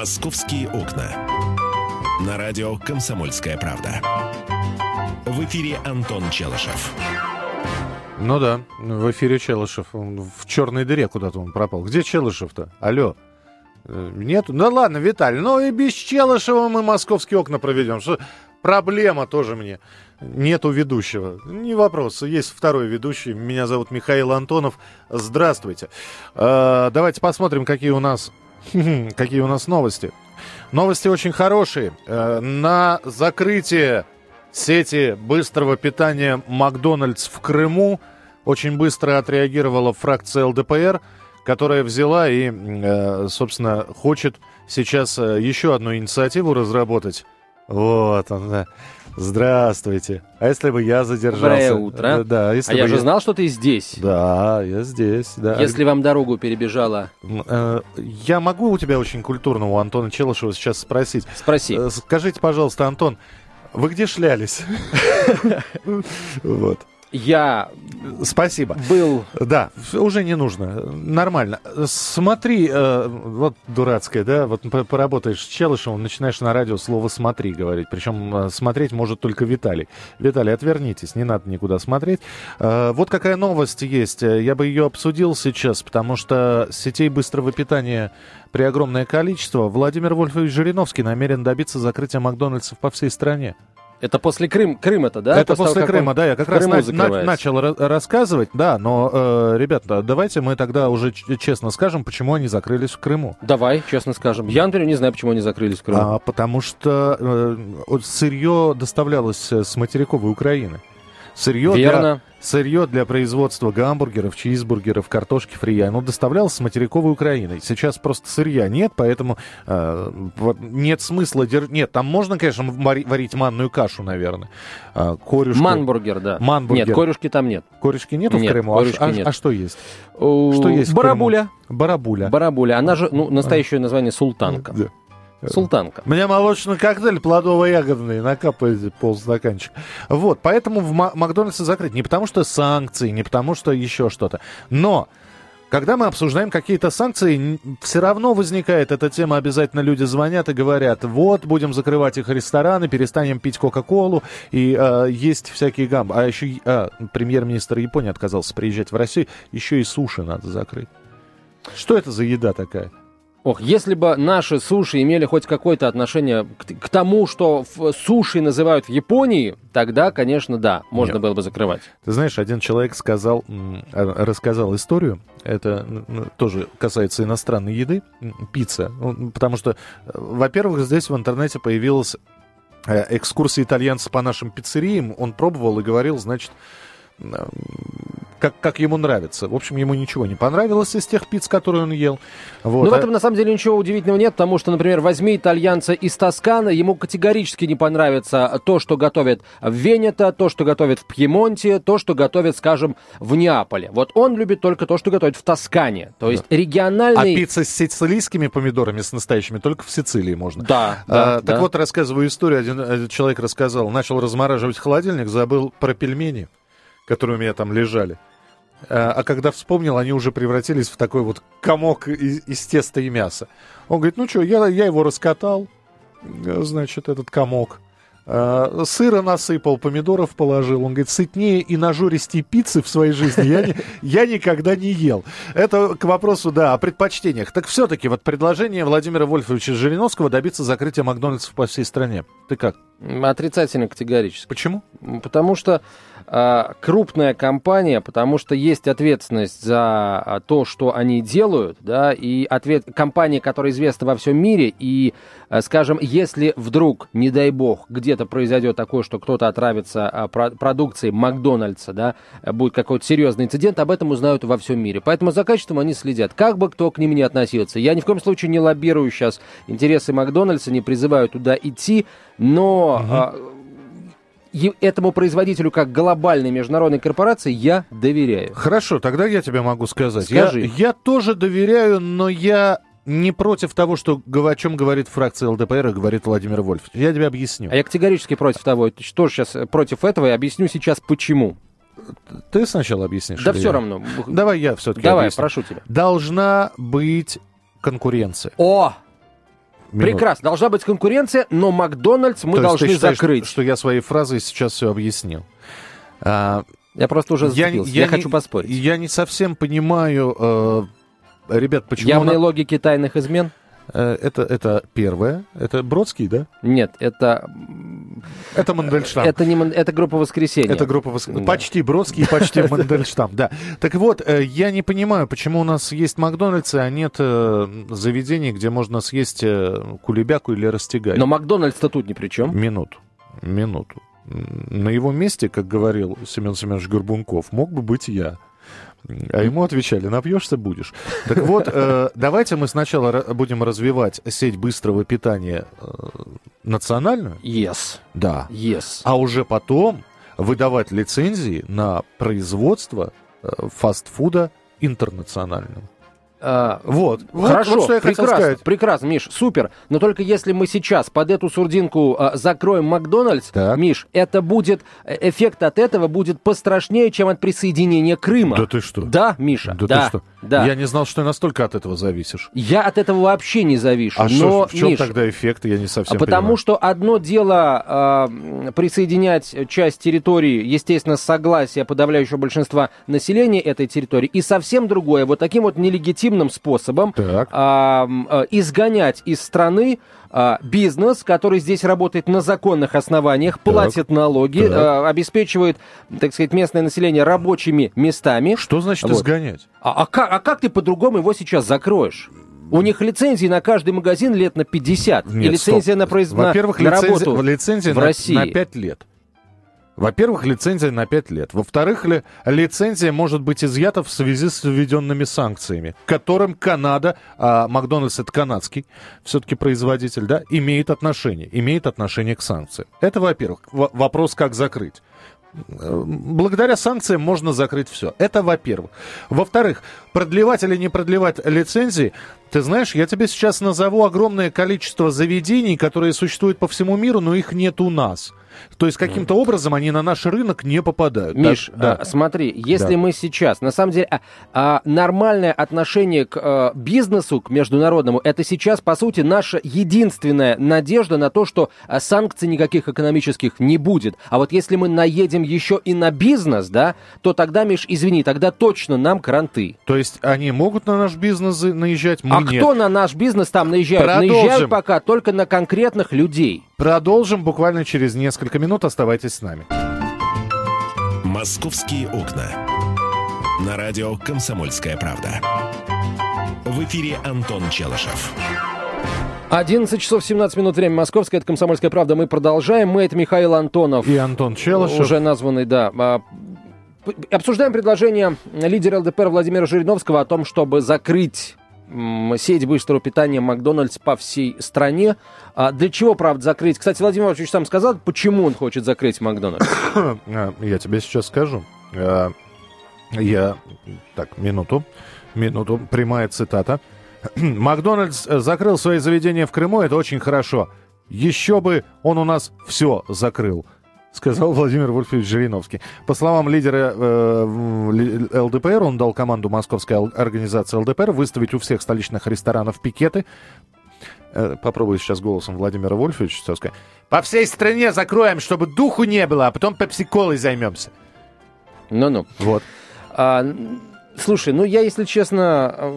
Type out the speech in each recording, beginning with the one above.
«Московские окна». На радио «Комсомольская правда». В эфире Антон Челышев. Ну да, в эфире Челышев. Он в черной дыре куда-то он пропал. Где Челышев-то? Алло. Э, Нету? Ну ладно, Виталий, ну и без Челышева мы московские окна проведем. Что проблема тоже мне. Нету ведущего. Не вопрос. Есть второй ведущий. Меня зовут Михаил Антонов. Здравствуйте. Э, давайте посмотрим, какие у нас какие у нас новости. Новости очень хорошие. Э, на закрытие сети быстрого питания Макдональдс в Крыму очень быстро отреагировала фракция ЛДПР, которая взяла и, э, собственно, хочет сейчас э, еще одну инициативу разработать. Вот он, да. Здравствуйте. А если бы я задержался? Доброе утро. Да, если а я бы же знал, что ты здесь. Да, я здесь, да. Если вам дорогу перебежала, э, Я могу у тебя очень культурно у Антона Челышева сейчас спросить. спроси. Э, Скажите, пожалуйста, Антон, вы где шлялись? Вот. Я Спасибо. был... Да, уже не нужно. Нормально. Смотри, э, вот дурацкое, да, вот поработаешь с Челышевым, начинаешь на радио слово «смотри» говорить. Причем э, смотреть может только Виталий. Виталий, отвернитесь, не надо никуда смотреть. Э, Вот какая новость есть. Э, Я бы ее обсудил сейчас, потому что сетей быстрого питания при огромное количество. Владимир Вольфович Жириновский намерен добиться закрытия Макдональдсов по всей стране. Это после Крым, Крыма-то, да? Это после как Крыма, он да, я как в раз Крыму на- на- начал ра- рассказывать, да, но, э, ребята, давайте мы тогда уже честно скажем, почему они закрылись в Крыму. Давай, честно скажем. Я, например, не знаю, почему они закрылись в Крыму. А, потому что э, сырье доставлялось с материковой Украины. Сырье для, Верно. сырье для производства гамбургеров, чизбургеров, картошки фри, оно доставлялось с материковой Украины. Сейчас просто сырья нет, поэтому э, нет смысла... дер- Нет, там можно, конечно, вари- варить манную кашу, наверное. А, корюшку. Манбургер, да. Манбургер. Нет, корюшки там нет. Корешки нету Нет, в Крыму? А корешки а, нет. а что есть? Что есть Барабуля. Барабуля. Барабуля. Она же, ну, настоящее название Султанка. Да. Султанка. Мне молочный коктейль плодово-ягодный, накапайте полстаканчика. Вот, поэтому в Ма- Макдональдсе закрыть. Не потому что санкции, не потому что еще что-то. Но когда мы обсуждаем какие-то санкции, все равно возникает эта тема, обязательно люди звонят и говорят, вот, будем закрывать их рестораны, перестанем пить Кока-Колу и э, есть всякие гамбы. А еще и- а, премьер-министр Японии отказался приезжать в Россию, еще и суши надо закрыть. Что это за еда такая? Ох, если бы наши суши имели хоть какое-то отношение к, к тому, что суши называют в Японии, тогда, конечно, да, можно Нет. было бы закрывать. Ты знаешь, один человек сказал, э, рассказал историю, это тоже касается иностранной еды, пицца. Потому что, э, во-первых, здесь в интернете появилась э, экскурсия итальянца по нашим пиццериям. Он пробовал и говорил, значит, как, как ему нравится. В общем, ему ничего не понравилось из тех пиц, которые он ел. Вот. Но в А- этом на самом деле ничего удивительного нет, потому что, например, возьми итальянца из Тосканы, ему категорически не понравится то, что готовят в Венето, то, что готовят в Пьемонте, то, что готовят, скажем, в Неаполе. Вот он любит только то, что готовят в Тоскане. То есть А региональный... пицца с сицилийскими помидорами, с настоящими, только в Сицилии можно. Да, А, да, так да. вот, рассказываю историю. Один, один человек рассказал, начал размораживать холодильник, забыл про пельмени, которые у меня там лежали. А, а когда вспомнил, они уже превратились в такой вот комок из, из теста и мяса. Он говорит, ну что, я, я его раскатал, э, значит, этот комок. А, Сыра насыпал, помидоров положил. Он говорит, сытнее и нажористей пиццы в своей жизни я, не- я никогда не ел. Это к вопросу, да, о предпочтениях. Так все-таки вот предложение Владимира Вольфовича Жириновского добиться закрытия Макдональдсов по всей стране. Ты как? Отрицательно категорически. Почему? Потому что крупная компания, потому что есть ответственность за а, то, что они делают, да, и ответ компания, которая известна во всем мире, и, а, скажем, если вдруг, не дай бог, где-то произойдет такое, что кто-то отравится про- продукцией Макдональдса, да, будет какой-то серьезный инцидент, об этом узнают во всем мире. Поэтому за качеством они следят. Как бы кто к ним ни относился. Я ни в коем случае не лоббирую сейчас интересы Макдональдса, не призываю туда идти, но е- этому производителю как глобальной международной корпорации я доверяю. Хорошо, тогда я тебе могу сказать. Скажи. Я, я тоже доверяю, но я не против того, что, о чем говорит фракция ЛДПР и говорит Владимир Вольфович. Я тебе объясню. А я категорически против того. Что сейчас против этого? И объясню сейчас почему. Ты сначала объяснишь? Да все я? равно. Давай я все-таки Давай, объясню. прошу тебя. Должна быть конкуренция. О! Минуту. Прекрасно. Должна быть конкуренция, но Макдональдс мы То должны ты считаешь, закрыть. Что, я своей фразой сейчас все объяснил. А, Я просто уже зацепился. Я, не- хочу поспорить. Я не совсем понимаю, э, ребят, почему... Явные на- логики тайных измен? э, это, это первое. Это Бродский, да? Нет, это... Это Мандельштам. Это, не, это группа воскресенья. Это группа воск- Да. почти Бродский почти Мандельштам, да. Так вот, э, я не понимаю, почему у нас есть Макдональдсы, а нет э, заведений, где можно съесть э, кулебяку или растягай. Но Макдональдс-то тут ни при чем. Минуту, минуту. На его месте, как говорил Семен Семенович Горбунков, мог бы быть я. А ему отвечали, напьешься будешь. Так вот, э, давайте мы сначала будем развивать сеть быстрого питания э, национальную. Yes. Да. Yes. а уже потом выдавать лицензии на производство э, фастфуда интернационального. А, Вот. Вот- Хорошо, вот что я хотел прекрасно, сказать. прекрасно, Миш, супер. Но только если мы сейчас под эту сурдинку а, закроем Макдональдс, Так. Миш, это будет э, эффект от этого будет пострашнее, чем от присоединения Крыма. Да ты что? Да, Миша. Да, Да, ты что? да. Я не знал, что ты настолько от этого зависишь. Я от этого вообще не завишу. А но, что, в чем Миш, тогда эффект? Я не совсем а потому понимаю. что одно дело м, присоединять часть территории, естественно, с согласия подавляющего большинства населения этой территории, и совсем другое, вот таким вот нелегитимным способом Так. а, изгонять из страны а, бизнес, который здесь работает на законных основаниях, платит налоги, Так. а, обеспечивает, так сказать, местное население рабочими местами. Что значит Вот. изгонять? А, а как, а как ты по-другому его сейчас закроешь? У них лицензии на каждый магазин лет на 50. и Нет, лицензия стоп. на, произ... на- Во-первых, на лицензия, работу лицензия в на, России. на 5 лет. Во-первых, лицензия на 5 лет. Во-вторых, ли, лицензия может быть изъята в связи с введенными санкциями, которым Канада, а Макдональдс это канадский все-таки производитель, да, имеет отношение, имеет отношение к санкциям. Это, во-первых. Во- вопрос, как закрыть. Благодаря санкциям можно закрыть все. Это во-первых. Во-вторых, продлевать или не продлевать лицензии, ты знаешь, я тебе сейчас назову огромное количество заведений, которые существуют по всему миру, но их нет у нас. То есть каким-то образом они на наш рынок не попадают. Миш, Так, да. а, смотри, если Да. мы сейчас, на самом деле, а, а, нормальное отношение к а, бизнесу, к международному, это сейчас, по сути, наша единственная надежда на то, что а, санкций никаких экономических не будет. А вот если мы наедем еще и на бизнес, да, то тогда, Миш, извини, тогда точно нам кранты. То есть они могут на наш бизнес наезжать, мы а нет. кто на наш бизнес там наезжает? Продолжим. Наезжают пока только на конкретных людей. Продолжим буквально через несколько минут. Оставайтесь с нами. «Московские окна». На радио «Комсомольская правда». В эфире Антон Челышев. 11 часов 17 минут, время московское, это «Комсомольская правда». Мы продолжаем. Мы, это Михаил Антонов. И Антон Челышев. Уже названный, да. А, Обсуждаем предложение лидера ЛДПР Владимира Жириновского о том, чтобы закрыть сеть быстрого питания Макдональдс по всей стране. А для чего, правда, закрыть? Кстати, Владимир Владимирович сам сказал, почему он хочет закрыть Макдональдс. А, Я тебе сейчас скажу. А, Я... Так, минуту. Минуту. Прямая цитата. Макдональдс э, закрыл свои заведения в Крыму. Это очень хорошо. Еще бы он у нас все закрыл. Сказал Владимир Вольфович Жириновский. По словам лидера э, ЛДПР, он дал команду московской организации ЛДПР выставить у всех столичных ресторанов пикеты. Э, попробую сейчас голосом Владимира Вольфовича сказать. По всей стране закроем, чтобы духу не было, а потом пепси-колой займемся. Ну-ну. Вот. А, слушай, ну я, если честно,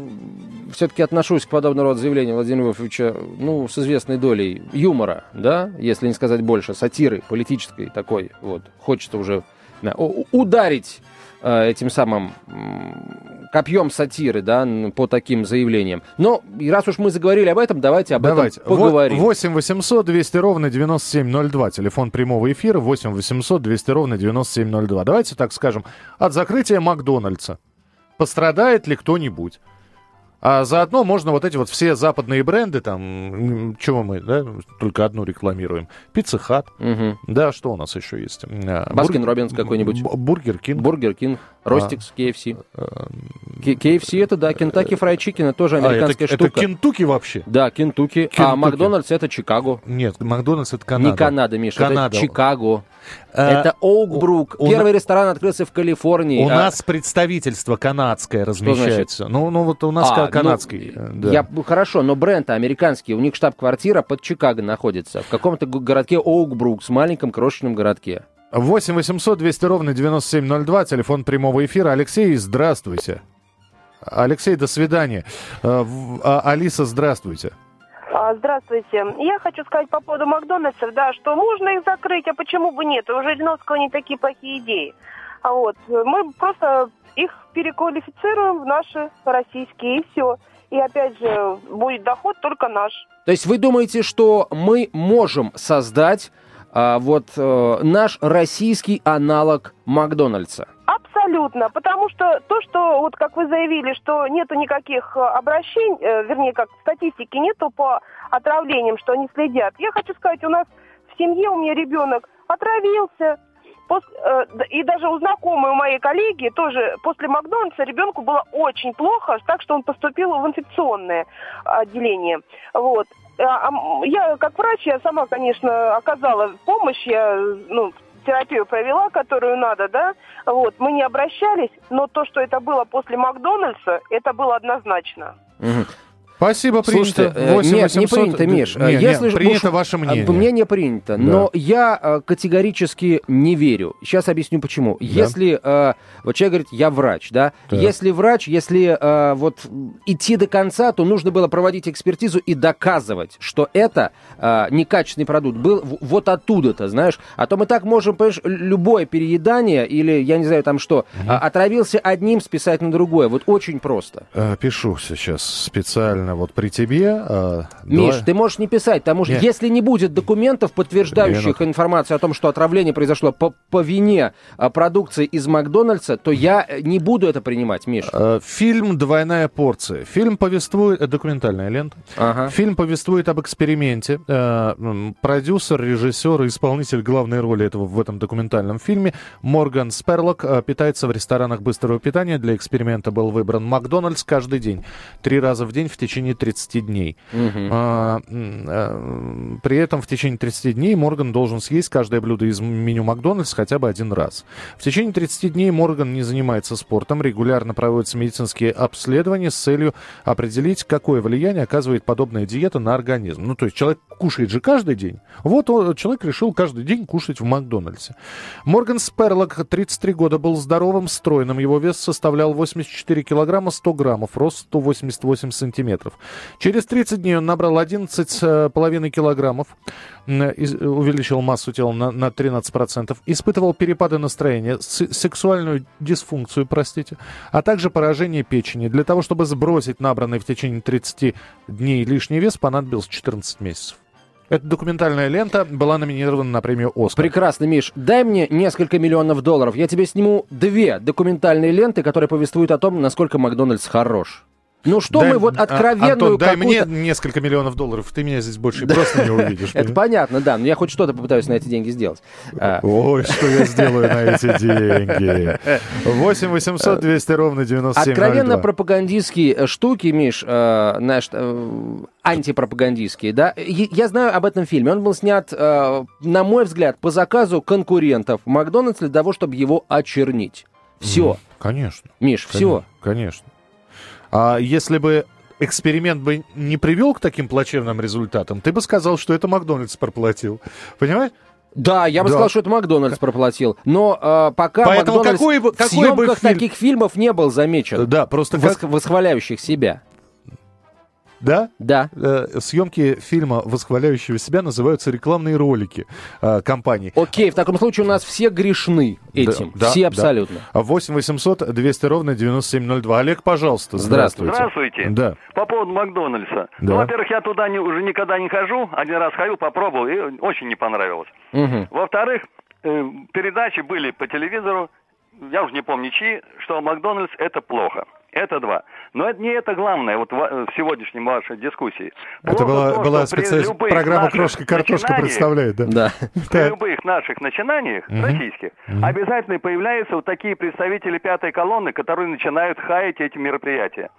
все-таки отношусь к подобного рода заявлениям Владимира Вольфовича, ну, с известной долей юмора, да, если не сказать больше, сатиры политической такой, вот. Хочется уже да, ударить э, этим самым копьем сатиры, да, по таким заявлениям. Но и раз уж мы заговорили об этом, давайте об Давайте. этом поговорим. 8 800 200 ровно 9702. Телефон прямого эфира 8 800 200 ровно 9702. Давайте так скажем. От закрытия Макдональдса пострадает ли кто-нибудь? А заодно можно вот эти вот все западные бренды, там, чего мы, да, только одну рекламируем. Пицца Хат, Мгм. да, что у нас еще есть? А, Баскин Бур- Робинс какой-нибудь. Бургер Кинг. Бургер Кинг. Ростикс, KFC. К- KFC это, да, Fried Chicken, это тоже А, это, американская это штука. Кентукки вообще? Да, Кентукки. А. Макдональдс это Чикаго. Нет, Макдональдс это Канада. Не Канада, Миша, это Чикаго. Э, это Оукбрук. Первый ресторан открылся в Калифорнии. У А- нас представительство канадское размещается. Ну, ну вот у нас А, ну, канадский. э. Я, хорошо, но бренд американский, у них штаб-квартира под Чикаго находится, в каком-то городке Оукбрук, с маленьком крошечном городке. 8 800 200 ровно 9702, телефон прямого эфира. Алексей, здравствуйте. Алексей, до свидания. В- а, Алиса, здравствуйте. А, Здравствуйте. Я хочу сказать по поводу Макдональдсов, да, что можно их закрыть, а почему бы нет? У Жириновского не такие плохие идеи. А вот мы просто их переквалифицируем в наши российские, и все. И опять же, будет доход только наш. То есть вы думаете, что мы можем создать а, вот э, наш российский аналог Макдональдса? Абсолютно, потому что то, что, вот как вы заявили, что нету никаких э, обращений, э, вернее, как статистики нету по отравлениям, что они следят. Я хочу сказать, у нас в семье у меня ребенок отравился, и даже у знакомой, у моей коллеги, тоже после Макдональдса ребенку было очень плохо, так что он поступил в инфекционное отделение. Вот. А, а Я, как врач, я сама, конечно, оказала помощь, я, ну, терапию провела, которую надо, да, вот, мы не обращались, но то, что это было после Макдональдса, это было однозначно. Мгм. Спасибо, принято. Слушайте, э, 8 нет, не 800. принято, Миш. Не, не, Если же принято уж- ваше мнение. Мнение принято, но я э, категорически не верю. Сейчас объясню почему. Если э, вот человек говорит, я врач, да, Так. если врач, если э, вот идти до конца, то нужно было проводить экспертизу и доказывать, что это э, некачественный продукт был вот оттуда-то, знаешь. А то мы так можем, понимаешь, любое переедание или я не знаю там что, а, отравился одним, списать на другое. Вот очень просто. Э, Пишу сейчас специально вот при тебе. э, Миш, давай. ты можешь не писать, потому что Нет. если не будет документов, подтверждающих Минуту. информацию о том, что отравление произошло по, по вине а, продукции из Макдональдса, то я э, не буду это принимать, Миш. Э, Фильм «Двойная порция». Фильм повествует... э, Документальная лента. Ага. Фильм повествует об эксперименте. Э, Продюсер, режиссер и исполнитель главной роли этого в этом документальном фильме Морган Сперлок питается в ресторанах быстрого питания. Для эксперимента был выбран Макдональдс каждый день. Три раза в день в течение 30 дней. Мгм. А, э, При этом в течение 30 дней Морган должен съесть каждое блюдо из меню Макдональдс хотя бы один раз. В течение 30 дней Морган не занимается спортом, регулярно проводятся медицинские обследования с целью определить, какое влияние оказывает подобная диета на организм. Ну, то есть человек кушает же каждый день. Вот он- человек решил каждый день кушать в Макдональдсе. Морган Сперлок, 33 года, был здоровым, стройным. Его вес составлял 84 килограмма 100 граммов, рост 188 сантиметров. Через 30 дней он набрал 11,5 килограммов, м, из- увеличил массу тела на, на 13%, испытывал перепады настроения, сексуальную дисфункцию, простите, а также поражение печени. Для того, чтобы сбросить набранный в течение 30 дней лишний вес, понадобилось 14 месяцев. Эта документальная лента была номинирована на премию «Оскар». Прекрасно, Миш. Дай мне несколько миллионов долларов. Я тебе сниму две документальные ленты, которые повествуют о том, насколько Макдональдс хорош. Ну что Дай- мы вот а, откровенную Антон, дай мне несколько миллионов долларов, ты меня здесь больше просто не увидишь. Это понятно, да, но я хоть что-то попытаюсь на эти деньги сделать. А, Ой, что я сделаю на эти деньги. 8 800 200 ровно 9702. Откровенно пропагандистские э, штуки, Миш, э, знаешь, э, антипропагандистские, да. Я знаю об этом фильме. Он был снят, на мой взгляд, по заказу конкурентов Макдональдс для того, чтобы его очернить. Все, Конечно. Миш, все. Конечно. А если бы эксперимент бы не привел к таким плачевным результатам, ты бы сказал, что это Макдональдс проплатил. Понимаешь? Да, я бы Да. сказал, что это Макдональдс проплатил. Но э, пока Поэтому Макдональдс какой бы- в какой бы съемках фильм- таких фильмов не был замечен. Да, просто Восх- как... Восхваляющих себя. Да? Да. Э, Съемки фильма, восхваляющего себя, называются рекламные ролики э, компании. Окей, в таком случае у нас все грешны этим. Да, все да, абсолютно. да. 8 800 200 ровно 9702. Олег, пожалуйста, Здравствуйте. здравствуйте. Да. По поводу Макдональдса. Да. Ну, во-первых, я туда не- уже никогда не хожу. Один раз ходил, попробовал, и очень не понравилось. Мгм. Во-вторых, э, передачи были по телевизору, я уже не помню чьи, что Макдональдс это плохо. Это два. Но это не это главное вот в, в сегодняшнем вашей дискуссии. Это была, то, была специальная программа «Крошка-картошка» представляет, да? Да. При любых наших начинаниях, Мгм. российских, Мгм. обязательно появляются вот такие представители пятой колонны, которые начинают хаять эти мероприятия.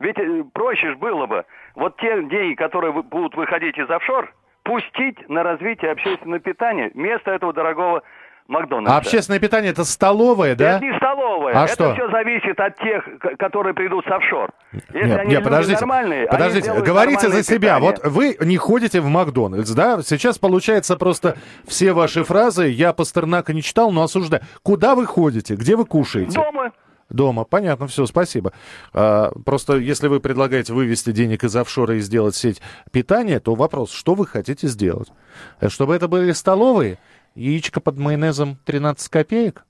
Ведь э, проще ж было бы вот те деньги, которые будут выходить из офшор, пустить на развитие общественного питания вместо этого дорогого Макдональдса. А общественное питание это столовая, да? Это не столовая. А это что? все зависит от тех, которые придут с офшор. Если Нет, они нет, подождите, нормальные, они подождите, сделают говорите за себя. питание. Вот вы не ходите в Макдональдс, да? Сейчас получается просто все ваши фразы. Я Пастернака не читал, но осуждаю. Куда вы ходите? Где вы кушаете? Дома. Дома. Понятно, все, спасибо. А, просто если вы предлагаете вывести денег из офшора и сделать сеть питания, то вопрос, что вы хотите сделать? Э, Чтобы это были столовые? Яичко под майонезом 13 копеек?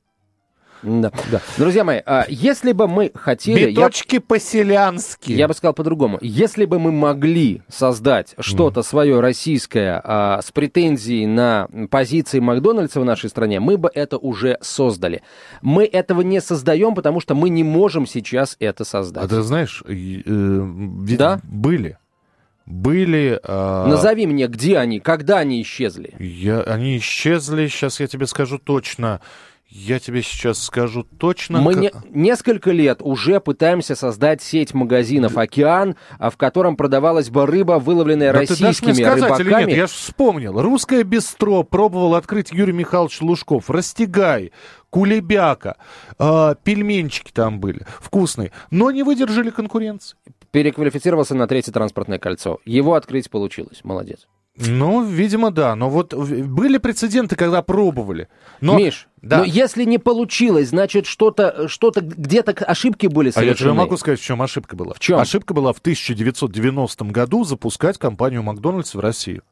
Да. Да. Друзья мои, а, если бы мы хотели... я- Биточки по-селянски. Я бы сказал по-другому. Если бы мы могли создать что-то свое российское а, с претензией на позиции Макдональдса в нашей стране, мы бы это уже создали. Мы этого не создаем, потому что мы не можем сейчас это А создать. ты знаешь, э, ведь Да? были. Были... а, Назови мне, где они, когда они исчезли. я- они исчезли, сейчас я тебе скажу точно. Я тебе сейчас скажу точно. Мы не- несколько лет уже пытаемся создать сеть магазинов «Океан», а, в котором продавалась бы рыба, выловленная Да ты российскими мне сказать или рыбаками. нет? Я же вспомнил. Русское бистро пробовал открыть Юрий Михайлович Лужков. Растягай, кулебяка, а, пельменчики там были вкусные, но не выдержали конкуренции. Переквалифицировался на третье транспортное кольцо. Его открыть получилось. Молодец. Ну, видимо, да. Но вот в- были прецеденты, когда пробовали. Но, Миш, да. но если не получилось, значит, что-то, что-то где-то ошибки были А я совершены. тебе могу сказать, в чем ошибка была. В чем? Ошибка была в 1990 году запускать компанию Макдональдс в Россию.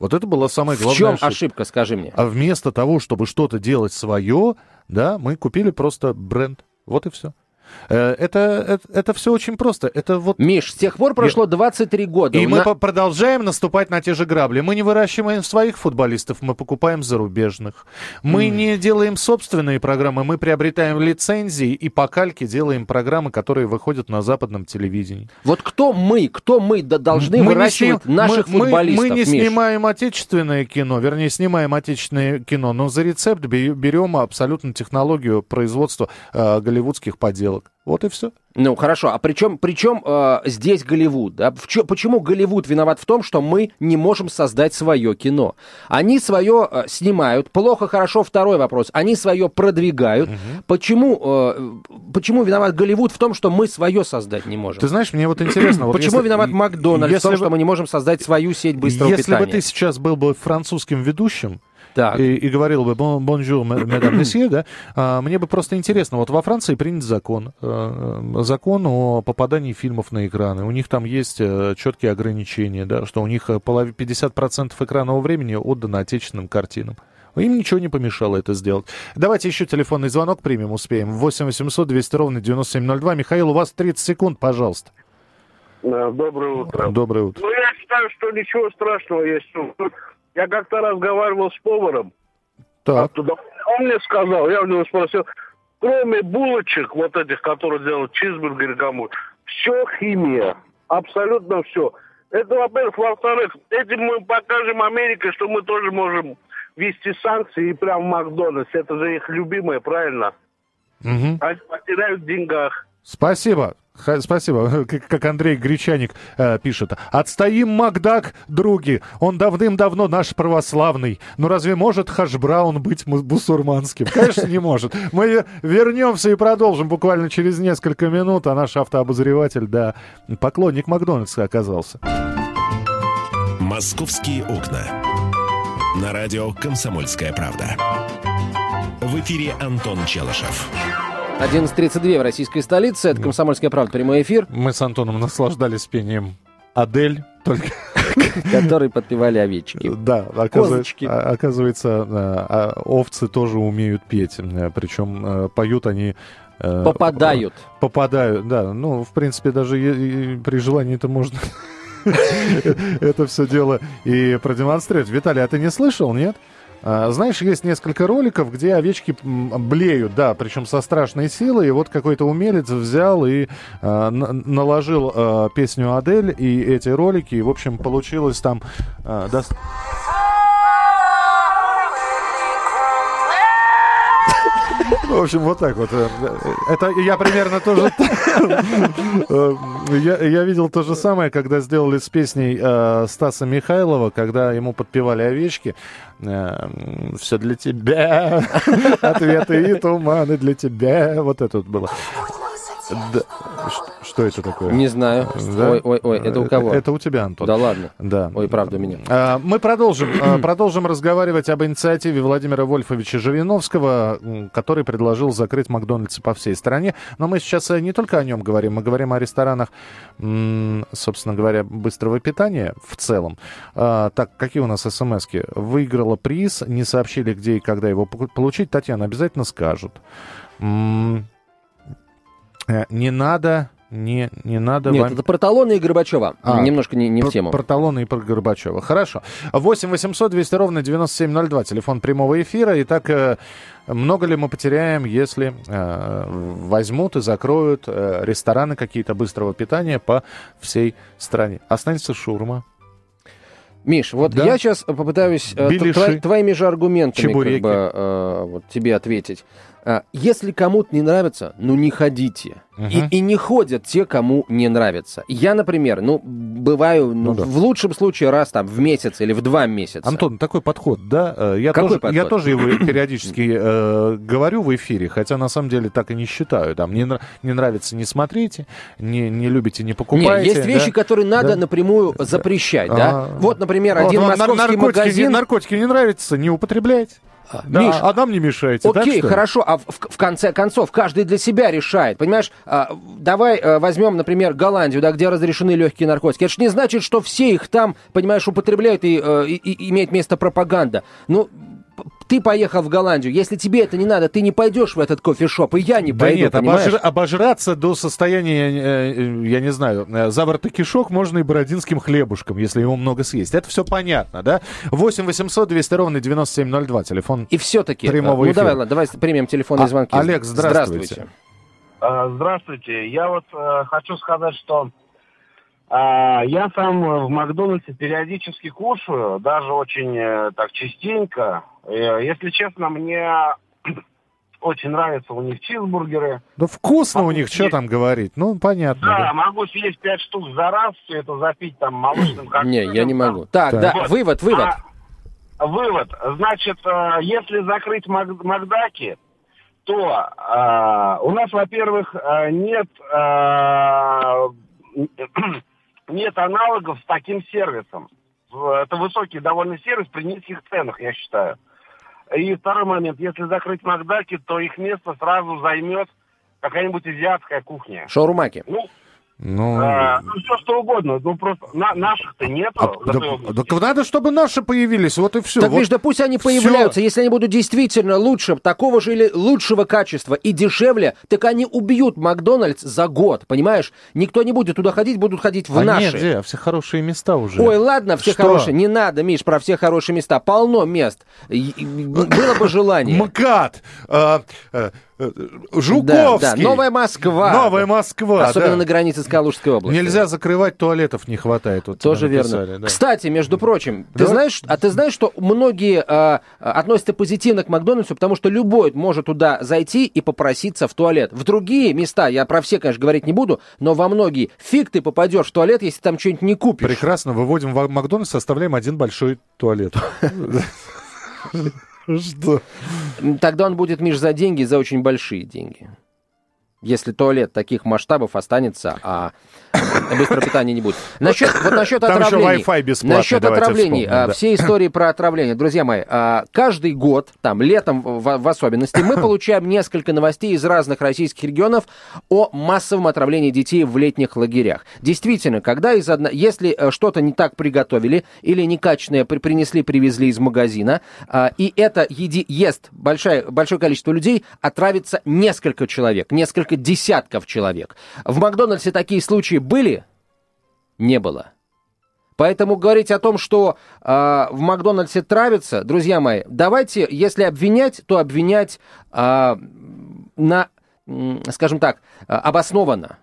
Вот это была самая в главная чем ошибка. ошибка, скажи мне? А вместо того, чтобы что-то делать свое, да, мы купили просто бренд. Вот и все. Это, это, все очень просто. Это вот... Миш, с тех пор прошло 23 года. И У мы на- продолжаем наступать на те же грабли. Мы не выращиваем своих футболистов, мы покупаем зарубежных. Мы не делаем собственные программы, мы приобретаем лицензии и по кальке делаем программы, которые выходят на западном телевидении. Вот кто мы, кто мы должны не выращивать сним- наших мы- мы- футболистов, Мы, не Миш? снимаем отечественное кино, вернее, снимаем отечественное кино, но за рецепт бе- берем абсолютно технологию производства э, голливудских поделок. Вот и все. Ну, хорошо, а причем, причем э, здесь Голливуд? Да? В чё- почему Голливуд виноват в том, что мы не можем создать свое кино? Они свое э, снимают, плохо, хорошо, второй вопрос. Они свое продвигают. Почему, э, почему виноват Голливуд в том, что мы свое создать не можем? Ты знаешь, мне вот интересно... вот Почему если- виноват Макдональдс в если том, бы- что мы не можем создать свою сеть быстрого Если питания? бы ты сейчас был бы французским ведущим, Так. и, и говорил бы «Bon- «Bonjour, madame monsieur», да, а, мне бы просто интересно, вот во Франции принят закон, э, закон о попадании фильмов на экраны. У них там есть э, четкие ограничения, да, что у них э, полов- 50% экранного времени отдано отечественным картинам. Им ничего не помешало это сделать. Давайте еще телефонный звонок примем, успеем. 8 800 200 ровно 9702. Михаил, у вас 30 секунд, пожалуйста. Доброе утро. Доброе утро. Ну, я считаю, что ничего страшного есть. Я как-то разговаривал с поваром. Так, оттуда. Он мне сказал, я у него спросил, кроме булочек, вот этих, которые делают чизбургеры кому, все химия. Абсолютно все. Это, во-первых. Во-вторых, этим мы покажем Америке, что мы тоже можем ввести санкции и прям в Макдональдс. Это же их любимое, правильно? Мгм. Они потеряют в деньгах. Спасибо. Ха- Спасибо. Как Андрей Гречаник э, пишет. Отстоим Макдак, други. Он давным-давно наш православный. Но разве может Хашбраун быть бусурманским? Конечно, не может. Мы вернемся и продолжим буквально через несколько минут. А наш автообозреватель, да, поклонник Макдональдса оказался. «Московские окна». На радио «Комсомольская правда». В эфире Антон Челышев. 11.32 в российской столице. Это «Комсомольская правда». Прямой эфир, Мы с Антоном наслаждались пением Адель, только который подпевали овечки. Да, оказывается, а- оказывается, а, овцы тоже умеют петь. Э, Причем э, поют они... э, Попадают. Попадают, да. Ну, в принципе, даже при желании это можно это все дело и продемонстрировать. Виталий, а ты не слышал, нет? А, знаешь, есть несколько роликов, где овечки блеют, да, причем со страшной силой. И вот какой-то умелец взял и н- наложил а, песню Адель и эти ролики. И, в общем, получилось там... а, дос- В общем, вот так вот. Э, Это я примерно тоже... Э, я видел то же самое, когда сделали с песней э, Стаса Михайлова, когда ему подпевали овечки. Все для тебя. Ответы и туманы для тебя. Вот это вот было. Да. Что это такое? Не знаю. Да? Ой, ой, ой, это у кого? Это у тебя, Антон. Да ладно. Да. Ой, правда, у меня. А, Мы продолжим, а, продолжим разговаривать об инициативе Владимира Вольфовича Жириновского, который предложил закрыть Макдональдсы по всей стране. Но мы сейчас э, не только о нем говорим, мы говорим о ресторанах, собственно говоря, быстрого питания в целом. А, Так, какие у нас смс-ки? Выиграла приз, не сообщили, где и когда его получить. Татьяна, обязательно скажут. Не надо, не, не надо Нет, вам... это про талоны и Горбачева. А, Немножко не, не в Про- тему. Про талоны и про Горбачева. Хорошо. 8 800 200 ровно 9702. Телефон прямого эфира. Итак, э, много ли мы потеряем, если э, возьмут и закроют э, рестораны какие-то быстрого питания по всей стране? Останется шурма. Миш, вот Да. я сейчас попытаюсь э, твоими же аргументами как бы, э, вот, тебе ответить. А, Если кому-то не нравится, ну не ходите. И, Мгм. и не ходят те, кому не нравится. Я, например, ну, бываю ну, Ну да. в лучшем случае раз там в месяц или в два месяца. Антон, такой подход, да? Э, Я, Какой тоже, подход? я тоже его периодически э, говорю в эфире, хотя на самом деле так и не считаю. Там не, не нравится, не смотрите, не, не любите, не покупайте. есть вещи, да? которые надо Да. напрямую запрещать, да? А. Вот, например, Вот один московский наркотики, магазин... Наркотики не нравятся, не употребляйте. Да, Миш, а нам не мешайте. так, Окей, ли? хорошо, а в, в конце концов каждый для себя решает, понимаешь? А, давай а, возьмем, например, Голландию, да, где разрешены легкие наркотики. Это же не значит, что все их там, понимаешь, употребляют и, э, и- и имеет место пропаганда. Ну, ты поехал в Голландию, если тебе это не надо, ты не пойдешь в этот кофешоп, и я не Да пойду, нет, понимаешь? обожра- обожраться до состояния, э, э, я не знаю, э, заворота кишок можно и бородинским хлебушком, если его много съесть. Это все понятно, да? 8 800 200 ровно 9702, телефон. И все-таки, Прямого ну эфира. давай, ладно, давай примем телефонные А, звонки. Олег, здравствуйте. А, Здравствуйте. Я вот э, хочу сказать, что а, я сам э, в Макдональдсе периодически кушаю, даже очень э, так частенько. Э, Если честно, мне очень нравятся у них чизбургеры. Да вкусно у А, них, что есть. там говорить? Ну, понятно. Да, да. могу съесть пять штук за раз, все это запить там молочным коктейлем. Не, я не могу. Так, Так. да, Вот. вывод, вывод. А, вывод. Значит, если закрыть Мак- Макдаки, то э, у нас, во-первых, нет, э, нет аналогов с таким сервисом. Это высокий довольно сервис при низких ценах, я считаю. И второй момент. Если закрыть Макдаки, то их место сразу займет какая-нибудь азиатская кухня. Шаурмаки. Ну, Ну, э, ну, все что угодно. Ну, просто на- наших-то нету. а, да- так надо, чтобы наши появились, вот и все. Так, видишь, да пусть они появляются. Если они будут действительно лучше, такого же или лучшего качества и дешевле, так они убьют Макдональдс за год, понимаешь? Никто не будет туда ходить, будут ходить в а наши. нет, где? А все хорошие места уже. Ой, ладно, все Что? хорошие. Не надо, Миш, про все хорошие места. Полно мест. Было бы желание. МКАД, э, э, э, Да, Жуковский. да, Новая Москва. Новая Москва, Особенно да. на границе с Калужской областью. Нельзя закрывать, туалетов не хватает. Вот Тоже тебе верно. написали, да. Кстати, между прочим, Да? ты знаешь, а ты знаешь, что многие а, относятся позитивно к Макдональдсу, потому что любой может туда зайти и попроситься в туалет. В другие места, я про все, конечно, говорить не буду, но во многие фиг ты попадешь в туалет, если там что-нибудь не купишь. Прекрасно, выводим в Макдональдс, оставляем один большой туалет. Что? Тогда он будет, Миш, за деньги, за очень большие деньги. Если туалет таких масштабов останется, а быстрого питания не будет. Насчет, вот насчет Там еще отравлений. Wi-Fi бесплатный, Насчет отравлений. вспомним, а, да. Все истории про отравление. Друзья мои, а, каждый год, там, летом в, в особенности, мы получаем несколько новостей из разных российских регионов о массовом отравлении детей в летних лагерях. Действительно, когда из одно... если э, что-то не так приготовили или некачественное при- принесли, привезли из магазина, а, и это еди... ест большое, большое количество людей, отравится несколько человек, несколько десятков человек. В Макдональдсе такие случаи были? Не было. Поэтому говорить о том, что э, в Макдональдсе травится, друзья мои, давайте, если обвинять, то обвинять э, на, скажем так, обоснованно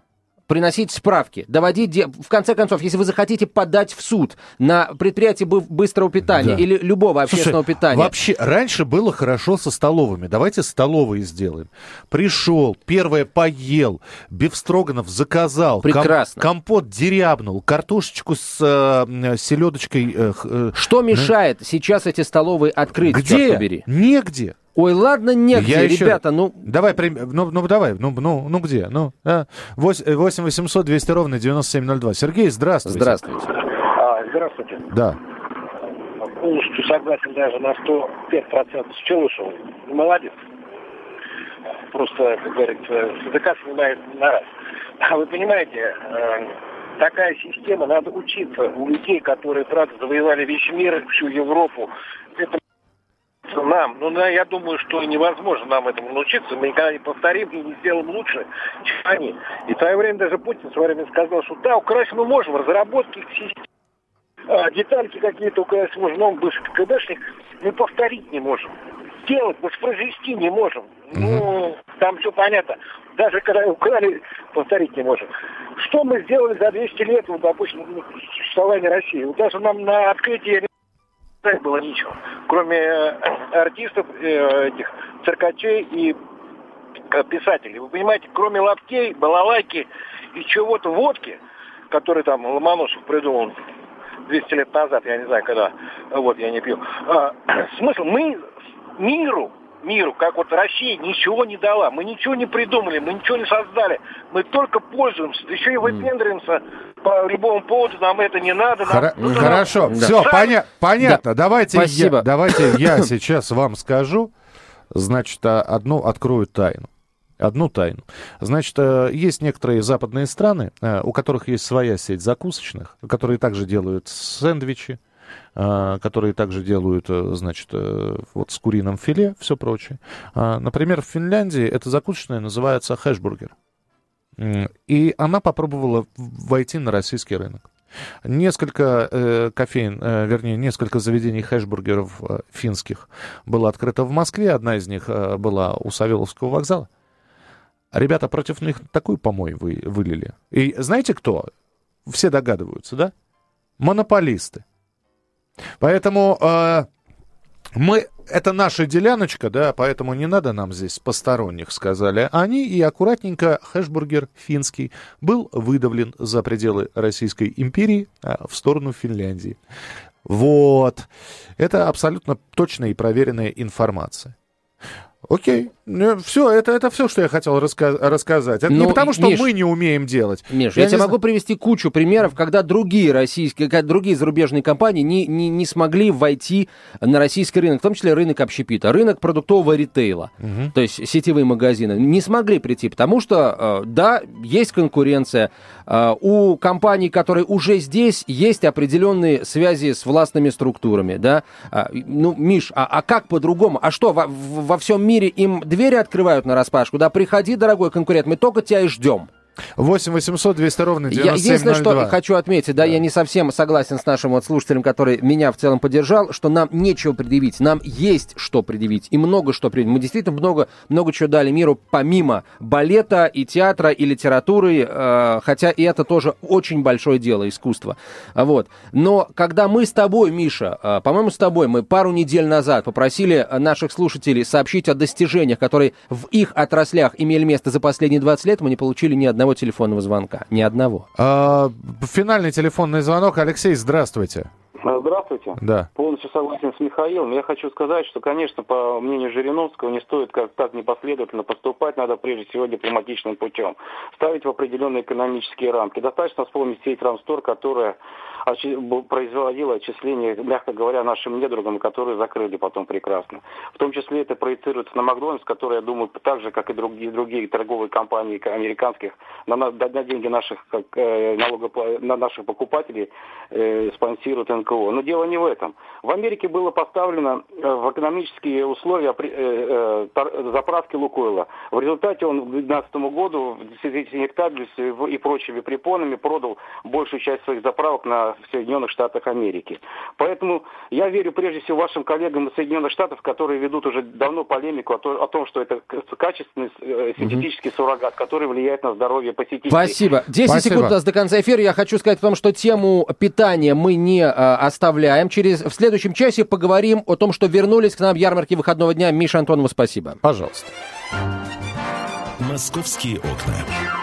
приносить справки, доводить... В конце концов, если вы захотите подать в суд на предприятие быстрого питания да. или любого общественного Слушай, питания... вообще, раньше было хорошо со столовыми. Давайте столовые сделаем. Пришел, первое поел, бифстроганов заказал. Прекрасно. Ком- компот дерябнул, картошечку с э, селедочкой... Э, э, Что мешает сейчас эти столовые открыть, Где? Негде. Ой, ладно, негде, Я ребята, еще... ну... Давай, ну, ну давай, ну, ну, ну где? Ну, а? 8 800 200 ровно 9702. Сергей, здравствуйте. Здравствуйте. А, здравствуйте. Да. Полностью согласен даже на 105% с Челышевым. Молодец. Просто, как говорится, с языка снимает на раз. А вы понимаете, э, такая система, надо учиться у людей, которые, правда, завоевали весь мир, всю Европу. Это нам. Ну, я думаю, что невозможно нам этому научиться. Мы никогда не повторим и не сделаем лучше, чем они. И в свое время даже Путин в свое время сказал, что да, украсть мы можем, разработки систем, а, детальки какие-то украсть можем, но он бывший КГБшник, мы повторить не можем. Сделать, воспроизвести не можем. Ну, там все понятно. Даже когда украли, повторить не можем. Что мы сделали за 200 лет, вот, допустим, существования России? Вот даже нам на открытии сказать было ничего. Кроме э, артистов, э, этих циркачей и э, писателей. Вы понимаете, кроме лаптей, балалайки и чего-то водки, который там Ломоносов придумал 200 лет назад, я не знаю когда, вот я не пью. А, смысл, мы миру миру, как вот Россия ничего не дала. Мы ничего не придумали, мы ничего не создали. Мы только пользуемся, еще и выпендриваемся по любому поводу, нам это не надо. Хор- нам, ну, хорошо, нам... все, да. поня- понятно. Да. Давайте, Спасибо. я, давайте я сейчас вам скажу, значит, а, одну открою тайну. Одну тайну. Значит, э, есть некоторые западные страны, э, у которых есть своя сеть закусочных, которые также делают сэндвичи, а, которые также делают, э, значит, э, вот с куриным филе, все прочее. А, например, в Финляндии эта закусочная называется хэшбургер. И она попробовала войти на российский рынок. Несколько э, кофеин, э, вернее, несколько заведений хэшбургеров э, финских было открыто в Москве. Одна из них э, была у Савеловского вокзала. Ребята против них такую помой вы, вылили. И знаете кто? Все догадываются, да? Монополисты. Поэтому э, мы, это наша деляночка, да, поэтому не надо нам здесь посторонних, сказали они, и аккуратненько хэшбургер финский был выдавлен за пределы Российской империи а, в сторону Финляндии. Вот. Это абсолютно точная и проверенная информация. Окей. Ну, все, это, это все, что я хотел раска- рассказать. Это Но, не ну, потому, что Миш, мы не умеем делать. Миш, я, я тебе могу привести кучу примеров, когда другие российские, когда другие зарубежные компании не, не, не смогли войти на российский рынок, в том числе рынок общепита, рынок продуктового ритейла, угу. то есть сетевые магазины, не смогли прийти, потому что, э, да, есть конкуренция. Э, у компаний, которые уже здесь, есть определенные связи с властными структурами, да. А, ну, Миш, а, а как по-другому? А что, во, во всем мире им двери открывают на распашку, да, приходи, дорогой конкурент, мы только тебя и ждем. 8 800 200 ровно 9702. Я единственное, что хочу отметить, да, да, я не совсем согласен с нашим вот слушателем, который меня в целом поддержал, что нам нечего предъявить, нам есть что предъявить, и много что предъявить. Мы действительно много, много чего дали миру, помимо балета и театра, и литературы, э, хотя и это тоже очень большое дело, искусство. Вот. Но когда мы с тобой, Миша, э, по-моему, с тобой, мы пару недель назад попросили наших слушателей сообщить о достижениях, которые в их отраслях имели место за последние 20 лет, мы не получили ни одного одного телефонного звонка. Ни одного. А, финальный телефонный звонок. Алексей, здравствуйте. Здравствуйте. Да. Полностью согласен с Михаилом. Я хочу сказать, что, конечно, по мнению Жириновского, не стоит как так непоследовательно поступать, надо прежде всего дипломатичным путем. Ставить в определенные экономические рамки. Достаточно вспомнить сеть Рамстор, которая производила отчисления, мягко говоря, нашим недругам, которые закрыли потом прекрасно. В том числе это проецируется на Макдональдс, который, я думаю, так же, как и другие, другие торговые компании американских, на, на, на деньги наших, как, э, налогопла... на наших покупателей э, спонсируют НКО ПКО. Но дело не в этом. В Америке было поставлено э, в экономические условия э, э, заправки Лукойла. В результате он к 2012 году в Синектабелюсе и прочими препонами продал большую часть своих заправок на Соединенных Штатах Америки. Поэтому я верю прежде всего вашим коллегам из Соединенных Штатов, которые ведут уже давно полемику о, то, о том, что это качественный синтетический суррогат, который влияет на здоровье посетителей. Спасибо. 10 Спасибо. секунд у нас до конца эфира. Я хочу сказать о том, что тему питания мы не а, оставляем. Через, в следующем часе поговорим о том, что вернулись к нам ярмарки выходного дня. Миша Антонова, спасибо. Пожалуйста. Московские окна.